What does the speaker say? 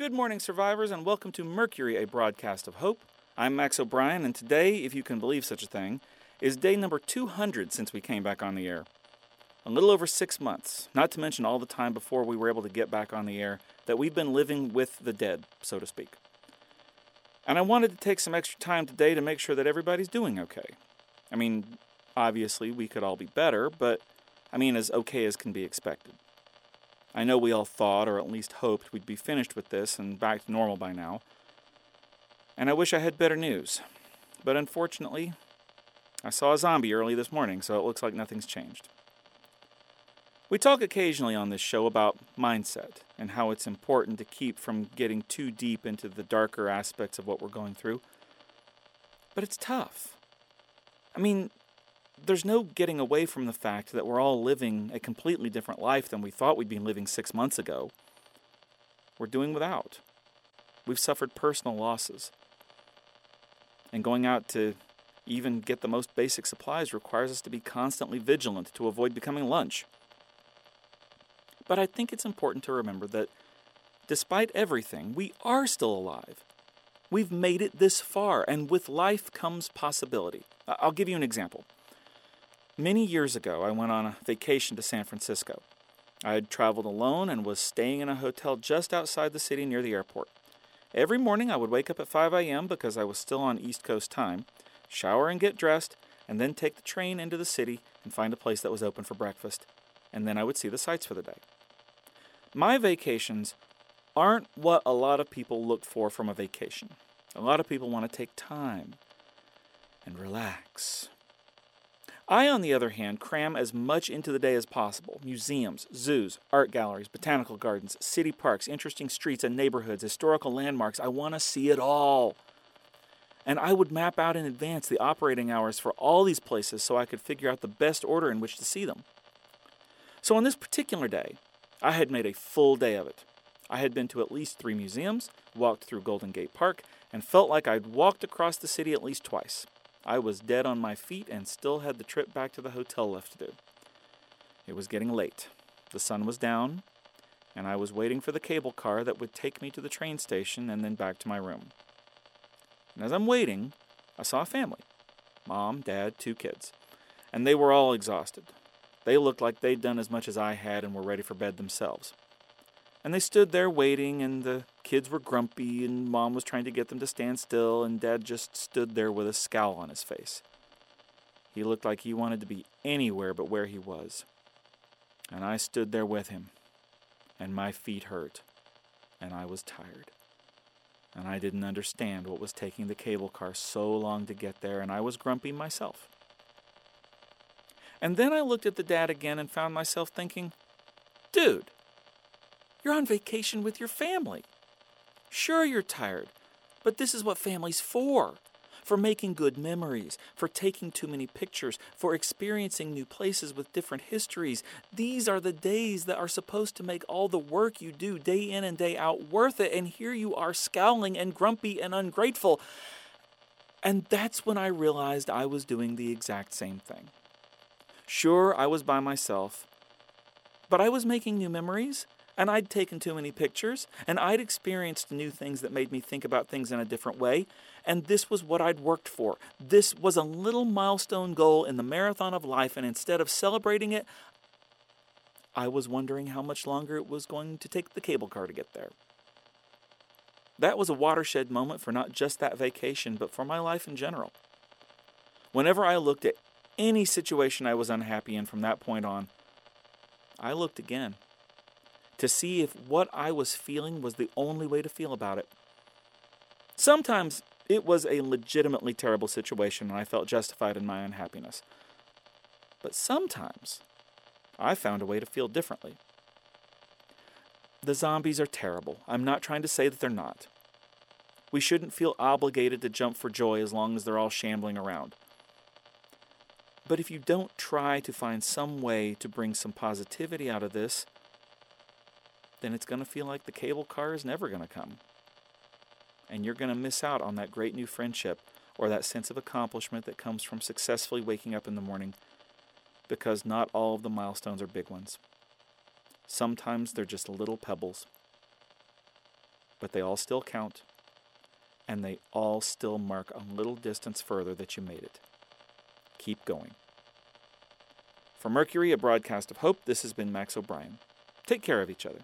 Good morning, survivors, and welcome to Mercury, a broadcast of hope. I'm Max O'Brien, and today, if you can believe such a thing, is day number 200 since we came back on the air. A little over six months, not to mention all the time before we were able to get back on the air, that we've been living with the dead, so to speak. And I wanted to take some extra time today to make sure that everybody's doing okay. I mean, obviously, we could all be better, but I mean, as okay as can be expected. I know we all thought, or at least hoped, we'd be finished with this and back to normal by now. And I wish I had better news. But unfortunately, I saw a zombie early this morning, so it looks like nothing's changed. We talk occasionally on this show about mindset and how it's important to keep from getting too deep into the darker aspects of what we're going through. But it's tough. I mean, there's no getting away from the fact that we're all living a completely different life than we thought we'd be living six months ago. We're doing without. We've suffered personal losses. And going out to even get the most basic supplies requires us to be constantly vigilant to avoid becoming lunch. But I think it's important to remember that despite everything, we are still alive. We've made it this far, and with life comes possibility. I'll give you an example. Many years ago, I went on a vacation to San Francisco. I had traveled alone and was staying in a hotel just outside the city near the airport. Every morning, I would wake up at 5 a.m. because I was still on East Coast time, shower and get dressed, and then take the train into the city and find a place that was open for breakfast, and then I would see the sights for the day. My vacations aren't what a lot of people look for from a vacation. A lot of people want to take time and relax I, on the other hand, cram as much into the day as possible museums, zoos, art galleries, botanical gardens, city parks, interesting streets and neighborhoods, historical landmarks. I want to see it all. And I would map out in advance the operating hours for all these places so I could figure out the best order in which to see them. So on this particular day, I had made a full day of it. I had been to at least three museums, walked through Golden Gate Park, and felt like I'd walked across the city at least twice. I was dead on my feet and still had the trip back to the hotel left to do. It was getting late. The sun was down, and I was waiting for the cable car that would take me to the train station and then back to my room. And as I'm waiting, I saw a family mom, dad, two kids. And they were all exhausted. They looked like they'd done as much as I had and were ready for bed themselves. And they stood there waiting, and the kids were grumpy, and mom was trying to get them to stand still, and dad just stood there with a scowl on his face. He looked like he wanted to be anywhere but where he was. And I stood there with him, and my feet hurt, and I was tired. And I didn't understand what was taking the cable car so long to get there, and I was grumpy myself. And then I looked at the dad again and found myself thinking, dude, you're on vacation with your family. Sure, you're tired, but this is what family's for for making good memories, for taking too many pictures, for experiencing new places with different histories. These are the days that are supposed to make all the work you do day in and day out worth it. And here you are scowling and grumpy and ungrateful. And that's when I realized I was doing the exact same thing. Sure, I was by myself, but I was making new memories and I'd taken too many pictures, and I'd experienced new things that made me think about things in a different way, and this was what I'd worked for. This was a little milestone goal in the marathon of life, and instead of celebrating it, I was wondering how much longer it was going to take the cable car to get there. That was a watershed moment for not just that vacation, but for my life in general. Whenever I looked at any situation I was unhappy in from that point on, I looked again to see if what I was feeling was the only way to feel about it. Sometimes it was a legitimately terrible situation and I felt justified in my unhappiness. But sometimes I found a way to feel differently. The zombies are terrible. I'm not trying to say that they're not. We shouldn't feel obligated to jump for joy as long as they're all shambling around. But if you don't try to find some way to bring some positivity out of this, then it's going to feel like the cable car is never going to come. And you're going to miss out on that great new friendship or that sense of accomplishment that comes from successfully waking up in the morning because not all of the milestones are big ones. Sometimes they're just little pebbles. but they all still count, and they all still mark a little distance further that you made it. Keep going. For Mercury, a broadcast of hope, this has been Max O'Brien. Take care of each other.